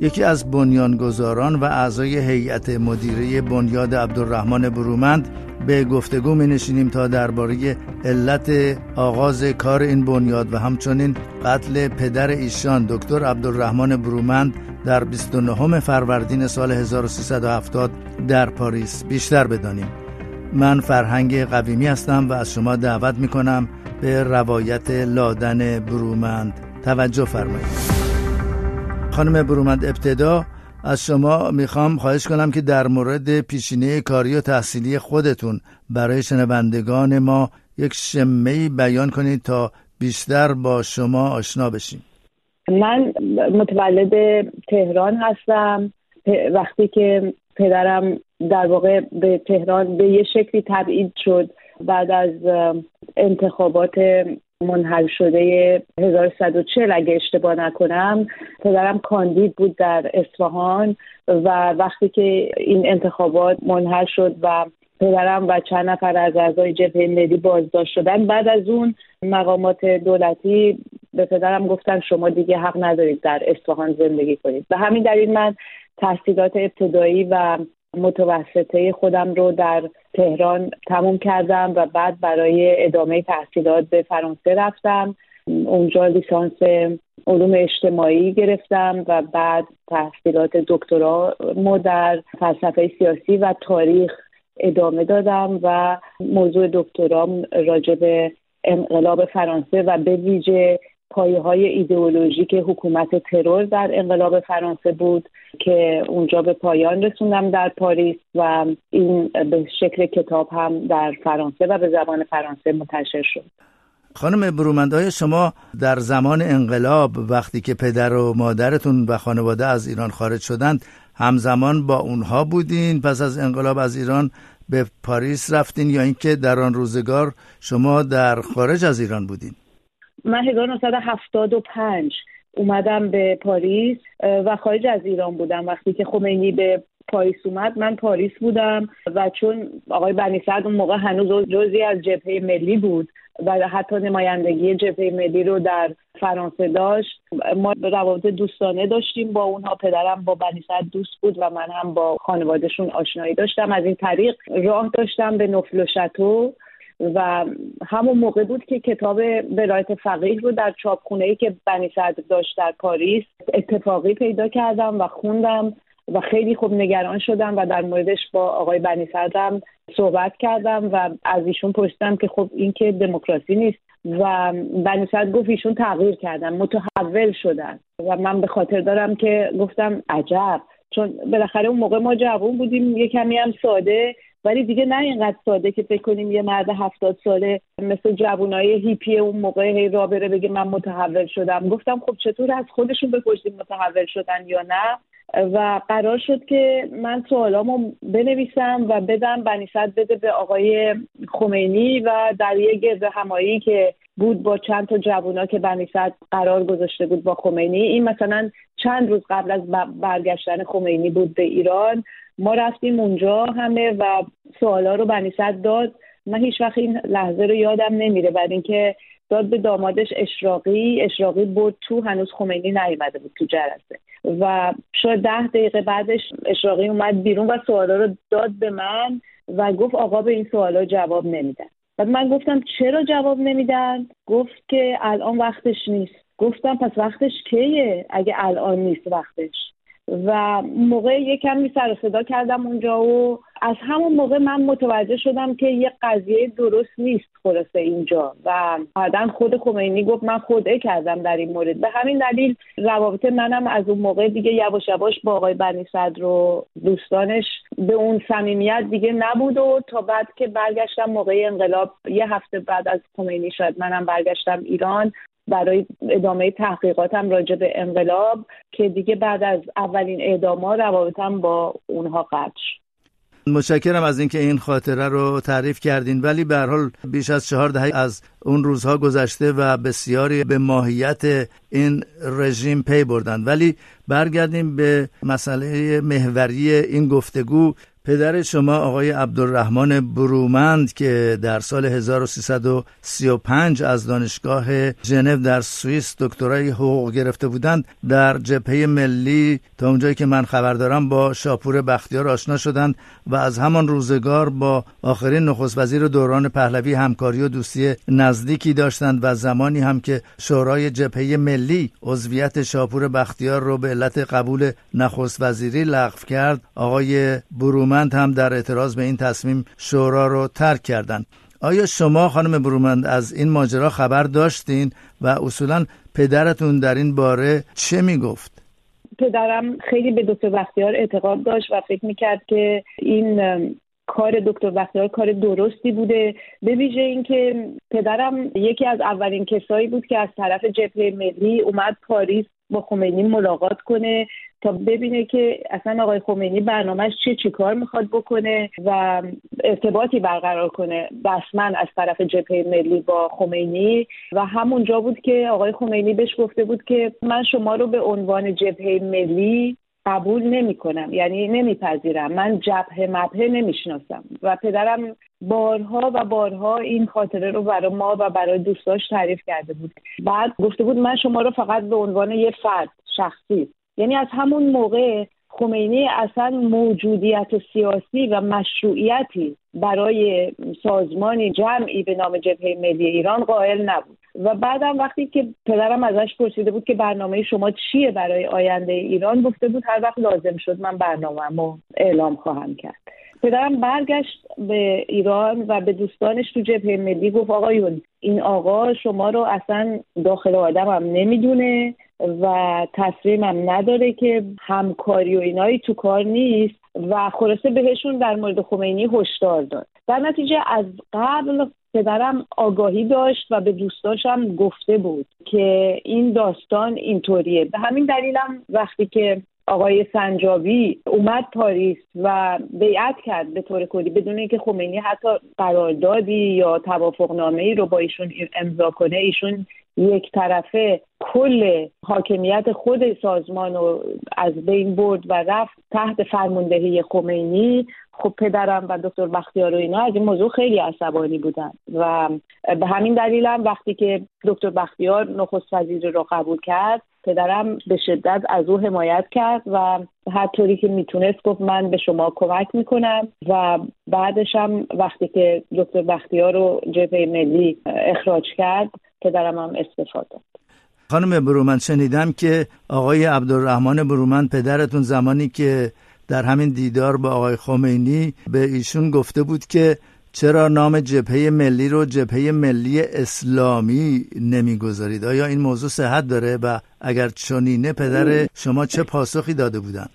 یکی از بنیانگذاران و اعضای هیئت مدیره بنیاد عبدالرحمن برومند به گفتگو می نشینیم تا درباره علت آغاز کار این بنیاد و همچنین قتل پدر ایشان دکتر عبدالرحمن برومند در 29 فروردین سال 1370 در پاریس بیشتر بدانیم. من فرهنگ قویمی هستم و از شما دعوت می کنم به روایت لادن برومند. توجه فرمایید. خانم برومند ابتدا از شما می‌خوام خواهش کنم که در مورد پیشینه کاری و تحصیلی خودتون برای شنوندگان ما یک شمه بیان کنید تا بیشتر با شما آشنا بشیم. من متولد تهران هستم. وقتی که پدرم در واقع به تهران به یه شکلی تبعید شد بعد از انتخابات منحل شده 1140 اگه اشتباه نکنم. پدرم کاندید بود در اصفهان و وقتی که این انتخابات منحل شد و پدرم و چند نفر از اعضای جبهه ملی بازداشت شدن بعد از اون مقامات دولتی به پدرم گفتن شما دیگه حق ندارید در اصفهان زندگی کنید. به همین دلیل من تحصیلات ابتدایی و متوسطه خودم رو در تهران تموم کردم و بعد برای ادامه تحصیلات به فرانسه رفتم. اونجا لیسانس علوم اجتماعی گرفتم و بعد تحصیلات دکترا در فلسفه سیاسی و تاریخ ادامه دادم و موضوع دکترام راجع به انقلاب فرانسه و به ویژه پایه های ایدئولوژیک حکومت ترور در انقلاب فرانسه بود که اونجا به پایان رسوندم در پاریس و این به شکل کتاب هم در فرانسه و به زبان فرانسه منتشر شد. خانم برومندهای شما در زمان انقلاب وقتی که پدر و مادرتون و خانواده از ایران خارج شدند همزمان با اونها بودین پس از انقلاب از ایران به پاریس رفتین یا اینکه در آن روزگار شما در خارج از ایران بودین؟ من 1975 اومدم به پاریس و خارج از ایران بودم. وقتی که خمینی به پاریس اومد من پاریس بودم و چون آقای بنی اون موقع هنوز جزی از جبهه ملی بود و حتی نمایندگی جبهه ملی رو در فرانسه داشت ما روابط دوستانه داشتیم با اونها. پدرم با بنی دوست بود و من هم با خانوادهشون آشنایی داشتم. از این طریق راه داشتم به نفل و شتو. و همون موقع بود که کتاب ولایت فقیه رو در چاپخونه ای که بنی صدر داشت در پاریس اتفاقی پیدا کردم و خوندم و خیلی خوب نگران شدم و در موردش با آقای بنی صدرم صحبت کردم و از ایشون پرسیدم که خب این که دموکراسی نیست. و بنی صدر گفت ایشون تغییر کردن متحول شدن. و من به خاطر دارم که گفتم عجب چون بالاخره اون موقع ما جوون بودیم یه کمی هم ساده ولی دیگه نه اینقدر ساده که فکر کنیم یه مرد هفتاد ساله مثل جوانای هیپی اون موقع هی را بره بگه من متحول شدم. گفتم خب چطور از خودشون بپرسیم متحول شدن یا نه؟ و قرار شد که من سوالامو بنویسم و بدم بنیصد بده به آقای خمینی و در یه گرد همایی که بود با چند تا جوونا که بنیصد قرار گذاشته بود با خمینی. این مثلا چند روز قبل از برگشتن خمینی بود به ایران. ما رفتیم اونجا همه و سوالا رو بنیصد داد. من هیچ وقت این لحظه رو یادم نمیره. بعد اینکه داد به دامادش اشراقی اشراقی بود تو هنوز خمینی نیومده بود تو جلسه. و شاید ده دقیقه بعدش اشراقی اومد بیرون و سوالا رو داد به من و گفت آقا به این سوالا جواب نمیدن. بعد من گفتم چرا جواب نمیدن؟ گفت که الان وقتش نیست. گفتم پس وقتش کیه؟ اگه الان نیست وقتش. و موقع یه کمی سر صدا کردم اونجا و از همون موقع من متوجه شدم که یه قضیه درست نیست خلاصه اینجا و بعدا خود خمینی گفت من خوده کردم در این مورد. به همین دلیل روابط منم از اون موقع دیگه یواش یواش با آقای بنی صدر و دوستانش به اون صمیمیت دیگه نبود و تا بعد که برگشتم موقع انقلاب یه هفته بعد از خمینی شاید منم برگشتم ایران برای ادامه تحقیقاتم راجع به انقلاب که دیگه بعد از اولین اعدام ها روابطم با اونها قطع متشکرم از اینکه این خاطره رو تعریف کردین. ولی به حال بیش از چهار دهه از اون روزها گذشته و بسیاری به ماهیت این رژیم پی بردن. ولی برگردیم به مسئله محوری این گفتگو. پدر شما آقای عبدالرحمن برومند که در سال 1335 از دانشگاه ژنو در سوئیس دکترای حقوق گرفته بودند در جبهه ملی تا اونجایی که من خبر دارم با شاپور بختیار آشنا شدند و از همان روزگار با آخرین نخست وزیر دوران پهلوی همکاری و دوستی نزدیکی داشتند و زمانی هم که شورای جبهه ملی عضویت شاپور بختیار رو به علت قبول نخست وزیری لغو کرد آقای برومند برومند هم در اعتراض به این تصمیم شورا رو ترک کردند. آیا شما خانم برومند از این ماجرا خبر داشتین و اصولا پدرتون در این باره چه می‌گفت؟ پدرم خیلی به دکتر بختیار اعتقاد داشت و فکر می‌کرد که این کار دکتر بختیار کار درستی بوده. به ویژه اینکه پدرم یکی از اولین کسایی بود که از طرف جبهه ملی اومد پاریس با خمینی ملاقات کنه. تا ببینه که اصلا آقای خمینی برنامهش چی چی کار می‌خواد بکنه و ارتباطی برقرار کنه رسما از طرف جبهه ملی با خمینی. و همونجا بود که آقای خمینی بهش گفته بود که من شما رو به عنوان جبهه ملی قبول نمی کنم یعنی نمیپذیرم. من جبهه مبهه نمی‌شناسم. و پدرم بارها و بارها این خاطره رو برای ما و برای دوستاش تعریف کرده بود. بعد گفته بود من شما رو فقط به عنوان یه فرد شخصی یعنی از همون موقع خمینی اصلا موجودیت سیاسی و مشروعیتی برای سازمانی جمعی به نام جبهه ملی ایران قائل نبود. و بعدم وقتی که پدرم ازش پرسیده بود که برنامه شما چیه برای آینده ایران گفته بود هر وقت لازم شد من برنامه اعلام خواهم کرد. پدرم برگشت به ایران و به دوستانش تو جبهه ملی گفت آقایون این آقا شما رو اصلا داخل آدم هم نمی‌دونه. و تصمیمم نداره که همکاری و اینایی تو کار نیست و خلاصه بهشون در مورد خمینی هشدار داد. در نتیجه از قبل پدرم آگاهی داشت و به دوستاشم گفته بود که این داستان اینطوریه. به همین دلیلم وقتی که آقای سنجابی اومد پاریس و بیعت کرد به طور کلی بدون اینکه خمینی حتی قراردادی یا توافقنامه ای رو با ایشون امضا کنه ایشون یک طرفه کل حاکمیت خود سازمان رو از بین برد و رفت تحت فرماندهی خمینی. خب پدرم و دکتر بختیار و اینا از این موضوع خیلی عصبانی بودن و به همین دلیل هم وقتی که دکتر بختیار نخست وزیر رو قبول کرد پدرم به شدت از او حمایت کرد و هر طوری که می‌تونست گفت من به شما کمک می‌کنم و بعدش هم وقتی که دکتر بختیار رو جبهه ملی اخراج کرد پدرم هم استفاده داد خانم برومن شنیدم که آقای عبدالرحمن برومن پدرتون زمانی که در همین دیدار با آقای خمینی به ایشون گفته بود که چرا نام جبهه ملی رو جبهه ملی اسلامی نمی‌گذارید؟ آیا این موضوع صحت داره؟ و اگر چنینه پدر شما چه پاسخی داده بودن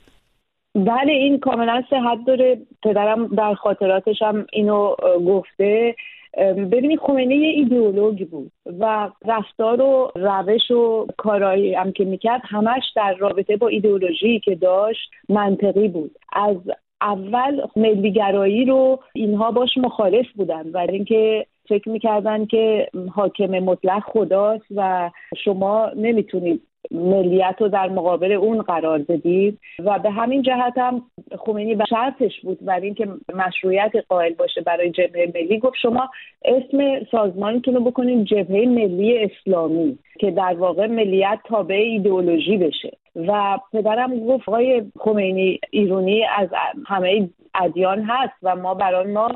بله این کاملا صحت داره. پدرم در خاطراتش هم اینو گفته. ببینید خمینی یه ایدئولوژی بود و رفتار و روش و کارایی هم که می‌کرد همش در رابطه با ایدئولوژی که داشت منطقی بود. از اول ملیگرایی رو اینها باش مخالف بودن و اینکه فکر می‌کردن که حاکم مطلق خداست و شما نمی‌تونید ملیت رو در مقابل اون قرار بدید و به همین جهت هم خمینی شرطش بود برای اینکه مشروعیت قائل باشه برای جبهه ملی گفت شما اسم سازمانتون رو بکنید جبهه ملی اسلامی که در واقع ملیت تابع ایدئولوژی بشه. و پدرم گفت آقای خمینی ایرونی از همه ادیان هست و ما برای ما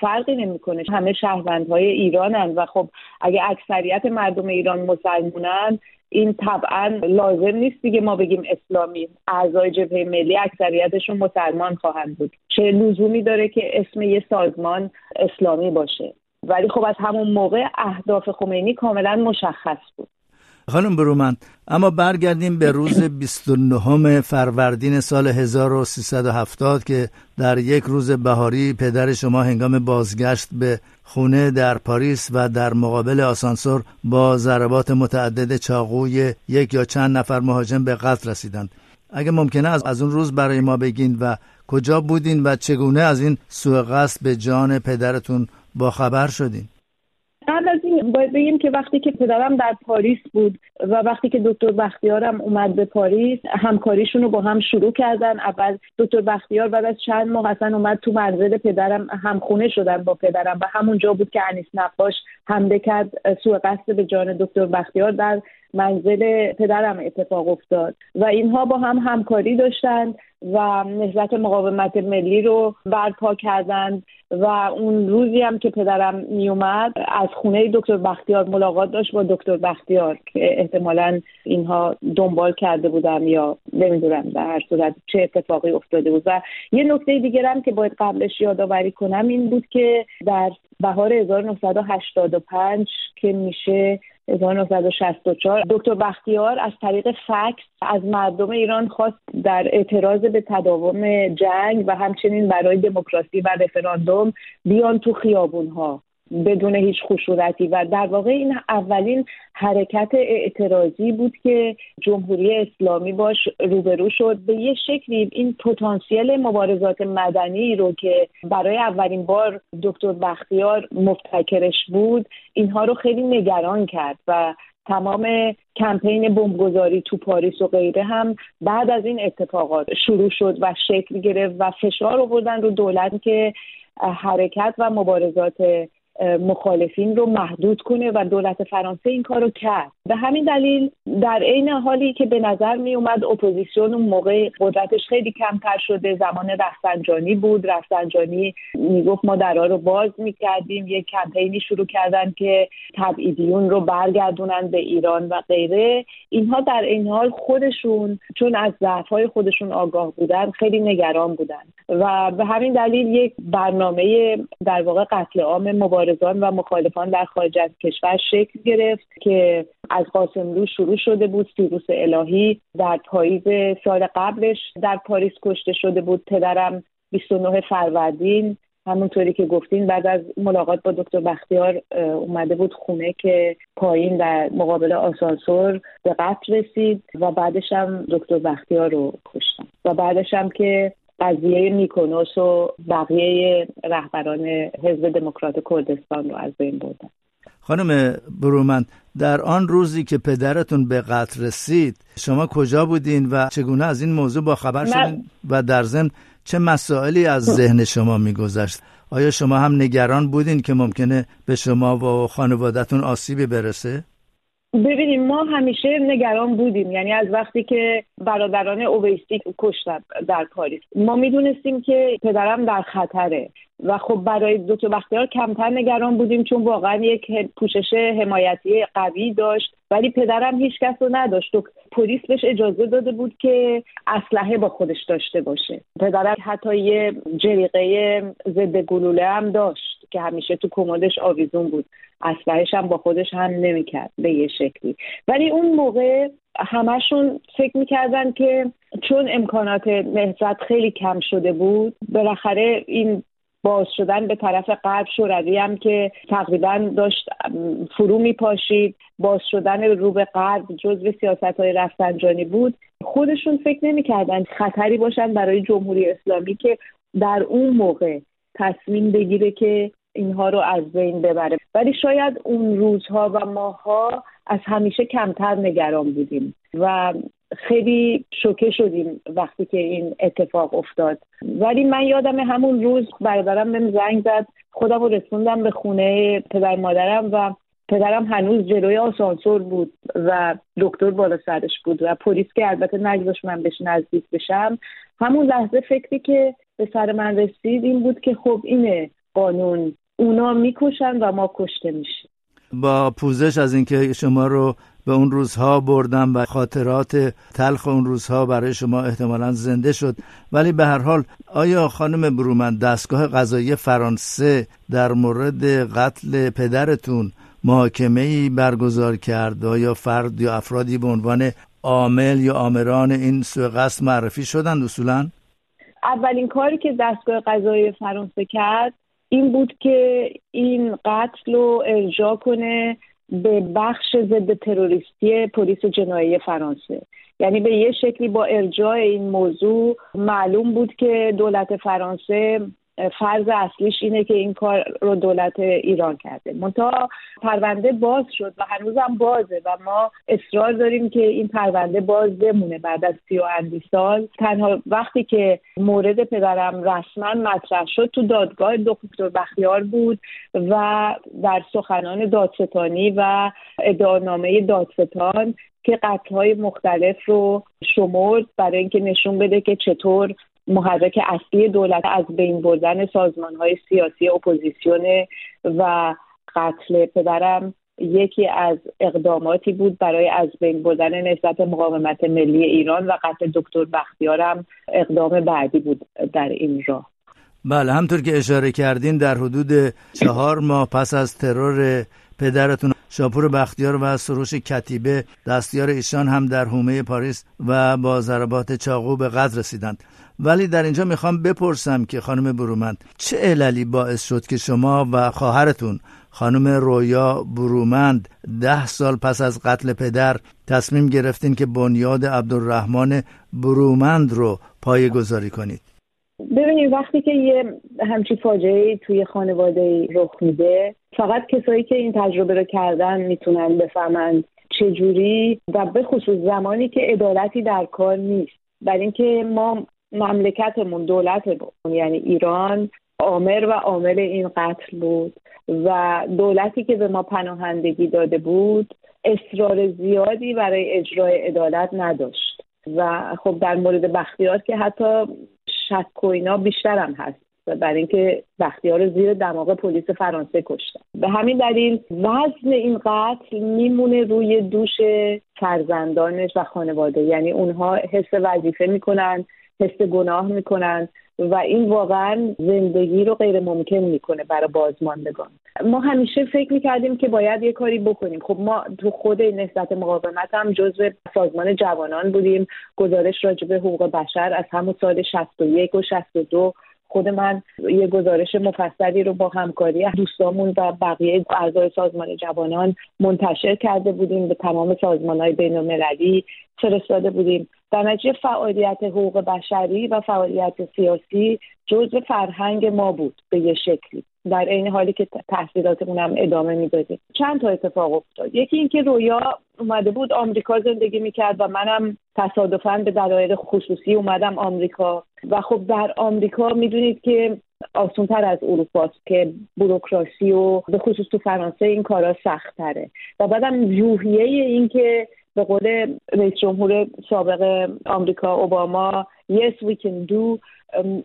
فرقی نمی‌کنه. همه شهروندهای ایرانن و خب اگه اکثریت مردم ایران مسلمونن این طبعا لازم نیست دیگه ما بگیم اسلامی. اعضای جبهه ملی اکثریتشون مسلمان خواهند بود. چه لزومی داره که اسم یه سازمان اسلامی باشه؟ ولی خب از همون موقع اهداف خمینی کاملا مشخص بود. خانم برومند اما برگردیم به روز 29 فروردین سال 1370 که در یک روز بهاری پدر شما هنگام بازگشت به خونه در پاریس و در مقابل آسانسور با ضربات متعدد چاقوی یک یا چند نفر مهاجم به قتل رسیدند. اگه ممکنه از, از اون روز برای ما بگین و کجا بودین و چگونه از این سوء قصد به جان پدرتون با خبر شدین. قبل از این باید بگیم که وقتی که پدرم در پاریس بود و وقتی که دکتر بختیارم اومد به پاریس همکاریشون رو با هم شروع کردن. اول دکتر بختیار بعد از چند ماه اصلا اومد تو منزل پدرم همخونه شدن با پدرم و همونجا بود که انیس نقاش حمله کرد سوء قصد به جان دکتر بختیار در منزل پدرم اتفاق افتاد. و اینها با هم همکاری داشتند و نهضت مقاومت ملی رو برپا کردند. و اون روزی هم که پدرم میومد از خونه دکتر بختیار ملاقات داشت با دکتر بختیار که احتمالا اینها دنبال کرده بودم یا نمی‌دونم در هر صورت چه اتفاقی افتاده بود. و یه نکته دیگرم که باید قبلش یادآوری کنم این بود که در بهار 1985 که میشه 1964. دکتر بختیار از طریق فکس از مردم ایران خواست در اعتراض به تداوم جنگ و همچنین برای دموکراسی و رفراندوم بیان تو خیابون ها بدون هیچ خشونتی. و در واقع این اولین حرکت اعتراضی بود که جمهوری اسلامی باش روبرو شد. به یه شکلی این پتانسیل مبارزات مدنی رو که برای اولین بار دکتر بختیار مفتکرش بود اینها رو خیلی نگران کرد و تمام کمپین بمبگذاری تو پاریس و غیره هم بعد از این اتفاقات شروع شد و شکل گرفت و فشار آوردن رو دولت که حرکت و مبارزات مخالفین رو محدود کنه و دولت فرانسه این کارو کرد. به همین دلیل در عین حالی که به نظر می اومد اپوزیسیون اون موقع قدرتش خیلی کمتر شده زمان رفسنجانی بود. رفسنجانی می‌گفت ما درها رو باز می‌کردیم یک کمپینی شروع کردن که تبعیدیون رو برگردونن به ایران و غیره. اینها در این حال خودشون چون از ضعفهای خودشون آگاه بودن خیلی نگران بودن. و به همین دلیل یک برنامه در واقع قتل عام مبارزان و مخالفان در خارج از کشور شکل گرفت که از قاسملو شروع شده بود سیروس الهی در پاییز سال قبلش. در پاریس کشته شده بود پدرم 29 فروردین. همونطوری که گفتین بعد از ملاقات با دکتر بختیار اومده بود خونه که پایین در مقابل آسانسور به قتل رسید و بعدش هم دکتر بختیار رو کشتن. و بعدش هم که قضیه میکنوس و بقیه رهبران حزب دموکرات کردستان رو از بین بردن خانم برومند در آن روزی که پدرتون به قتل رسید شما کجا بودین و چگونه از این موضوع با خبر شدین و در ضمن چه مسائلی از ذهن شما میگذشت آیا شما هم نگران بودین که ممکنه به شما و خانوادتون آسیبی برسه؟ ببینیم ما همیشه نگران بودیم. یعنی از وقتی که برادران اویسی کشتن در پاریس. ما می‌دونستیم که پدرم در خطره. و خب برای دکتر بختیار کمتر نگران بودیم چون واقعا یک پوشش حمایتی قوی داشت. ولی پدرم هیچ کس رو نداشت. پلیس بهش اجازه داده بود که اسلحه با خودش داشته باشه. پدرم حتی یه جریقه ضد گلوله هم داشت که همیشه تو کمدش آویزون بود. اسلحهش هم با خودش هم نمی‌کرد به یه شکلی. ولی اون موقع همشون فکر می‌کردن که چون امکانات نهضت خیلی کم شده بود بالاخره این باز شدن به طرف غرب شوروی هم که تقریبا داشت فرو می پاشید باز شدن رو به غرب جزو سیاست های رفسنجانی بود. خودشون فکر نمی‌کردن خطری باشن برای جمهوری اسلامی که در اون موقع تصمیم بگیره که اینها رو از بین ببره. ولی شاید اون روزها و ماها از همیشه کمتر نگران بودیم و خیلی شوکه شدیم وقتی که این اتفاق افتاد. ولی من یادم همون روز برادرم بهم زنگ زد. خودم رو رسوندم به خونه پدر مادرم و پدرم هنوز جلوی آسانسور بود و دکتر بالا سرش بود و پلیس که البته نگذاشت من بهش نزدیک بشم. همون لحظه فکری که به سر من رسید این بود که خب اینه قانون اونا می‌کشن و ما کشته میشیم. با پوزش از اینکه شما رو به اون روزها بردم و خاطرات تلخ اون روزها برای شما احتمالا زنده شد. ولی به هر حال آیا خانم برومند دستگاه قضایی فرانسه در مورد قتل پدرتون محاکمه ای برگزار کرد؟ یا فرد یا افرادی به عنوان عامل یا آمران این سوء قصد معرفی شدند اصولا؟ اولین کاری که دستگاه قضایی فرانسه کرد این بود که این قتل رو ارجاع کنه به بخش ضد تروریستی پلیس جنایی فرانسه. یعنی به یه شکلی با ارجاع این موضوع معلوم بود که دولت فرانسه فرض اصلیش اینه که این کار رو دولت ایران کرده. منتها پرونده باز شد و هنوزم بازه و ما اصرار داریم که این پرونده باز بمونه بعد از سی و اندی سال. تنها وقتی که مورد پدرم رسما مطرح شد تو دادگاه دکتر بختیار بود و در سخنان دادستانی و ادعانامه دادستان که قتلهای مختلف رو شمرد برای اینکه نشون بده که چطور محرک اصلی دولت از بین بردن سازمان های سیاسی اپوزیسیون و قتل پدرم یکی از اقداماتی بود برای از بین بردن نهضت مقاومت ملی ایران و قتل دکتر بختیارم اقدام بعدی بود در این راه. بله همونطور که اشاره کردین در حدود چهار ماه پس از ترور پدرتون شاپور بختیار و سروش کتیبه دستیار ایشان هم در حومه پاریس و با ضربات چاقو به قتل رسیدند. ولی در اینجا می‌خوام بپرسم که خانم برومند چه عللی باعث شد که شما و خواهرتون خانم رویا برومند ده سال پس از قتل پدر تصمیم گرفتین که بنیاد عبدالرحمن برومند رو پایه گذاری کنید؟ ببینید وقتی که یه همچی فاجعه توی خانواده رخ میده فقط کسایی که این تجربه رو کردن می‌تونن بفهمند چجوری و به خصوص زمانی که عدالتی در کار نیست. برای اینکه ما مملکتمون دولتمون یعنی ایران عامر و عامل این قتل بود و دولتی که به ما پناهندگی داده بود اصرار زیادی برای اجرای عدالت نداشت. و خب در مورد بختیار که حتی شک و اینا بیشتر هم هست برای اینکه بختیار زیر دماغ پلیس فرانسه کشتن. به همین دلیل وزن این قتل میمونه روی دوش فرزندانش و خانواده. یعنی اونها حس وظیفه می‌کنن حس گناه می‌کنن و این واقعا زندگی رو غیر ممکن می‌کنه برای بازماندگان. ما همیشه فکر می‌کردیم که باید یه کاری بکنیم. خب ما تو خود نهضت مقاومت هم جزو سازمان جوانان بودیم. گزارش راجع به حقوق بشر از همون سال 61 و 62 خود من یه گزارش مفصلی رو با همکاری دوستامون و بقیه اعضای سازمان جوانان منتشر کرده بودیم. به تمام سازمان های بین المللی فرستاده بودیم. در نتیجه فعالیت حقوق بشری و فعالیت سیاسی جزء فرهنگ ما بود به یه شکلی. در این حالی که تحصیلاتمون هم ادامه می‌دادیم. چند تا اتفاق افتاد. یکی اینکه رویا اومده بود آمریکا زندگی می‌کرد و منم تصادفا به دلایل خصوصی اومدم آمریکا. و خب در آمریکا می‌دونید که آسونتر از اروپاست که بروکراسی و به خصوص تو فرانسه این کارا سخت تره و بعدم این که به قول رئیس جمهور سابق آمریکا اوباما yes we can do.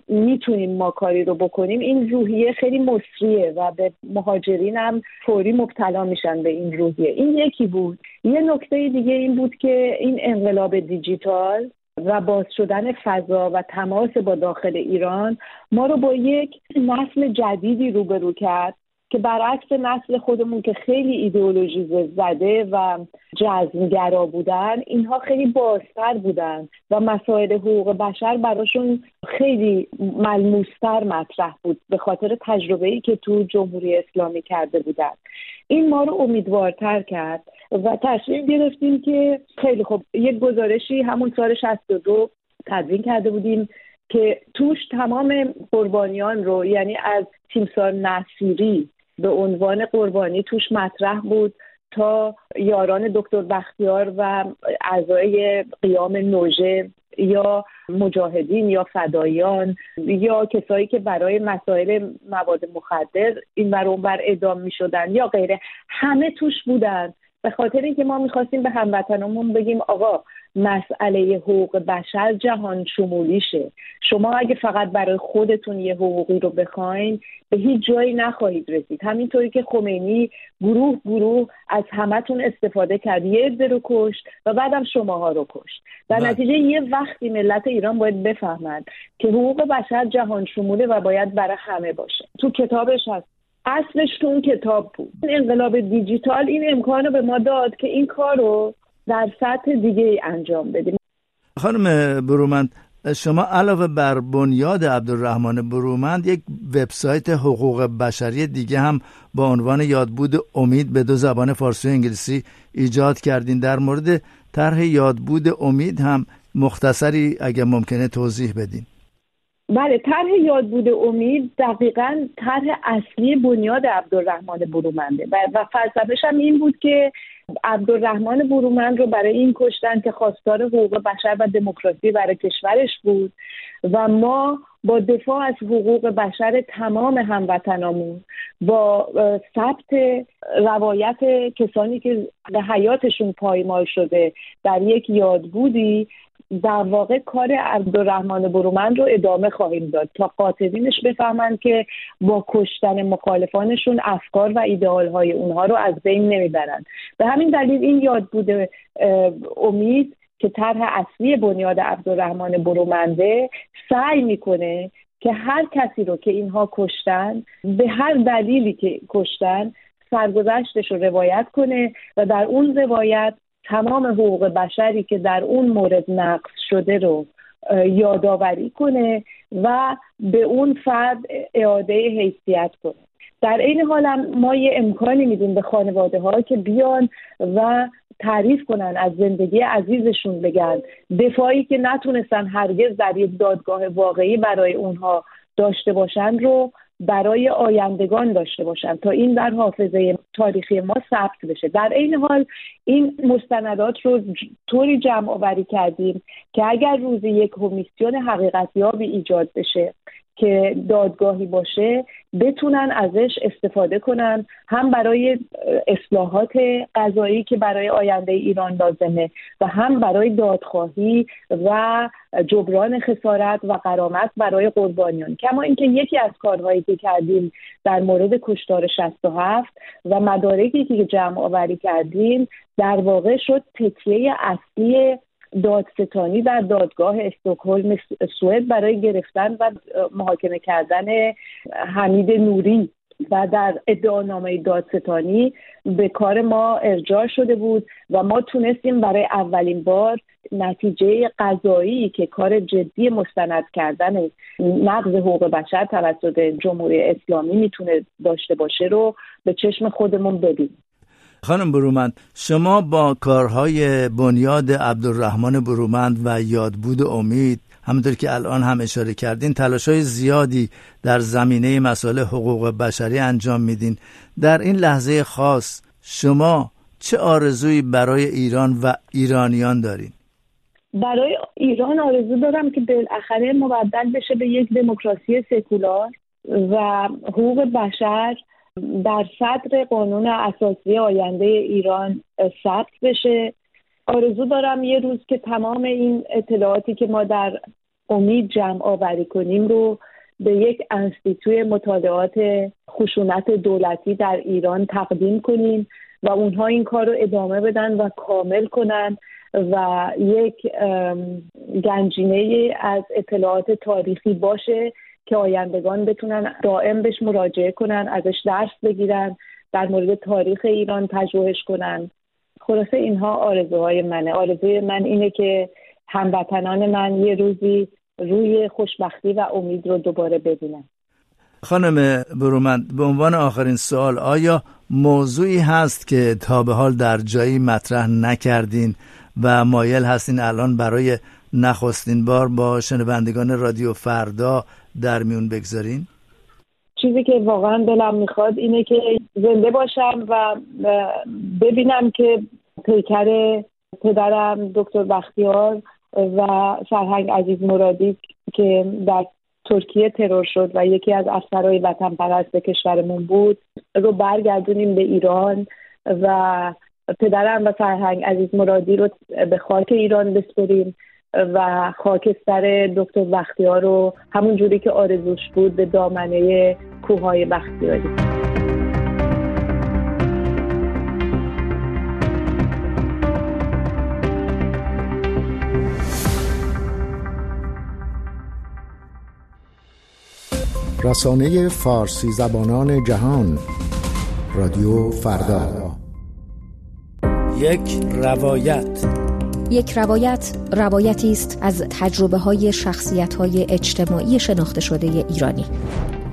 می‌تونیم ما کاری رو بکنیم. این روحیه خیلی مصریه و به مهاجرین هم فوری مبتلا میشن به این روحیه. این یکی بود. یه نکته دیگه این بود که این انقلاب دیجیتال و باز شدن فضا و تماس با داخل ایران ما رو با یک نسل جدیدی روبرو کرد. که برعکس نسل خودمون که خیلی ایدئولوژی زده و جزمگرا بودن اینها خیلی بازتر بودن و مسائل حقوق بشر براشون خیلی ملموستر مطرح بود به خاطر تجربه ای که تو جمهوری اسلامی کرده بودن. این ما رو امیدوارتر کرد و تصمیم گرفتیم که خیلی خوب یک گزارشی همون سال 62 تدوین کرده بودیم که توش تمام قربانیان رو یعنی از تیمسار نصیری به عنوان قربانی توش مطرح بود تا یاران دکتر بختیار و اعضای قیام نوژه یا مجاهدین یا فدایان یا کسایی که برای مسائل مواد مخدر این بر اون بر ادام می شدن یا غیره همه توش بودن به خاطر اینکه ما می‌خواستیم به هموطنمون بگیم آقا مسئله حقوق بشر جهان شمولیشه. شما اگه فقط برای خودتون یه حقوقی رو بخواین به هیچ جایی نخواهید رسید. همینطوری که خمینی گروه گروه از همتون استفاده کرد. یه عده رو کشت و بعدم شماها رو کشت. در بله. نتیجه یه وقتی ملت ایران باید بفهمند که حقوق بشر جهان شموله و باید برای همه باشه. تو کتابش هست. اصلش تو اون کتاب بود. انقلاب دیجیتال این امکان رو به ما داد که این کار رو در سطح دیگه انجام بدیم. خانم برومند شما علاوه بر بنیاد عبدالرحمن برومند یک وبسایت حقوق بشری دیگه هم با عنوان یادبود امید به دو زبان فارسی و انگلیسی ایجاد کردین. در مورد طرح یادبود امید هم مختصری اگر ممکنه توضیح بدین. بله طرح یادبود امید دقیقا طرح اصلی بنیاد عبدالرحمن برومنده و فلسفهش هم این بود که عبدالرحمن برومند رو برای این کشتن که خواستار حقوق بشر و دموکراسی برای کشورش بود و ما با دفاع از حقوق بشر تمام هموطنامون با ثبت روایت کسانی که به حیاتشون پایمال شده در یک یادبودی در واقع کار عبدالرحمن برومند رو ادامه خواهیم داد تا قاطبینش بفهمند که با کشتن مخالفانشون افکار و ایدئال های اونها رو از بین نمی‌برند. به همین دلیل این یاد بوده امید که طرح اصلی بنیاد عبدالرحمن برومنده سعی می‌کنه که هر کسی رو که اینها کشتن به هر دلیلی که کشتن سرگذشتش رو روایت کنه و در اون روایت تمام حقوق بشری که در اون مورد نقص شده رو یادآوری کنه و به اون فرد اعاده حیثیت کنه. در این حال ما یه امکانی میدیم به خانواده ها که بیان و تعریف کنن از زندگی عزیزشون بگن. دفاعی که نتونستن هرگز در یک دادگاه واقعی برای اونها داشته باشن رو برای آیندگان داشته باشن تا این در حافظه تاریخی ما ثبت بشه. در این حال این مستندات رو طوری جمع آوری کردیم که اگر روزی یک کمیسیون حقیقتیابی ایجاد بشه که دادگاهی باشه بتونن ازش استفاده کنن هم برای اصلاحات قضایی که برای آینده ایران لازمه و هم برای دادخواهی و جبران خسارت و قرامت برای قربانیان. کما اینکه یکی از کارهایی که کردیم در مورد کشتار 67 و مدارکی که جمع آوری کردیم در واقع شد تکیه اصلی دادستانی در دادگاه استکهلم سوئد برای گرفتن و محاکمه کردن حمید نوری و در ادعانامه دادستانی به کار ما ارجاع شده بود و ما تونستیم برای اولین بار نتیجه قضایی که کار جدی مستند کردن نقض حقوق بشر توسط جمهوری اسلامی می‌تونه داشته باشه رو به چشم خودمون ببینیم خانم برومند شما با کارهای بنیاد عبدالرحمن برومند و یادبود امید همونطور که الان هم اشاره کردین تلاش های زیادی در زمینه مسائل حقوق بشری انجام میدین در این لحظه خاص شما چه آرزویی برای ایران و ایرانیان دارین؟ برای ایران آرزو دارم که بالاخره مبدل بشه به یک دموکراسی سکولار و حقوق بشر در صدر قانون اساسی آینده ایران ثبت بشه. آرزو دارم یه روز که تمام این اطلاعاتی که ما در امید جمع آوری کنیم رو به یک انستیتوی مطالعات خشونت دولتی در ایران تقدیم کنیم و اونها این کار رو ادامه بدن و کامل کنن و یک گنجینه از اطلاعات تاریخی باشه که آیندگان بتونن دائم بهش مراجعه کنن ازش درس بگیرن در مورد تاریخ ایران پژوهش کنن. خلاصه اینها آرزوهای منه. آرزوی من اینه که هموطنان من یه روزی روی خوشبختی و امید رو دوباره ببینن. خانم برومند به عنوان آخرین سوال آیا موضوعی هست که تا به حال در جایی مطرح نکردین و مایل هستین الان برای نخستین بار با شنوندگان رادیو فردا در میون بگذارین؟ چیزی که واقعا دلم می‌خواد اینه که زنده باشم و ببینم که پیکر پدرم دکتر بختیار و فرهنگ عزیز مرادی که در ترکیه ترور شد و یکی از افسرهای وطن پرست کشورمون بود رو برگردونیم به ایران و پدرم و فرهنگ عزیز مرادی رو به خاک ایران بسپریم و خاکستر دکتر بختیار رو همون جوری که آرزوش بود به دامنه کوههای بختیاری. رسانه فارسی زبانان جهان رادیو فردا. یک روایت. یک روایت روایتی است از تجربه های شخصیت های اجتماعی شناخته شده ایرانی.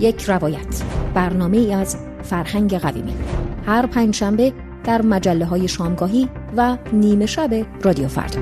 یک روایت برنامه ای از فرهنگ قویمی. هر پنجشنبه در مجله های شامگاهی و نیمه شب رادیو فردا.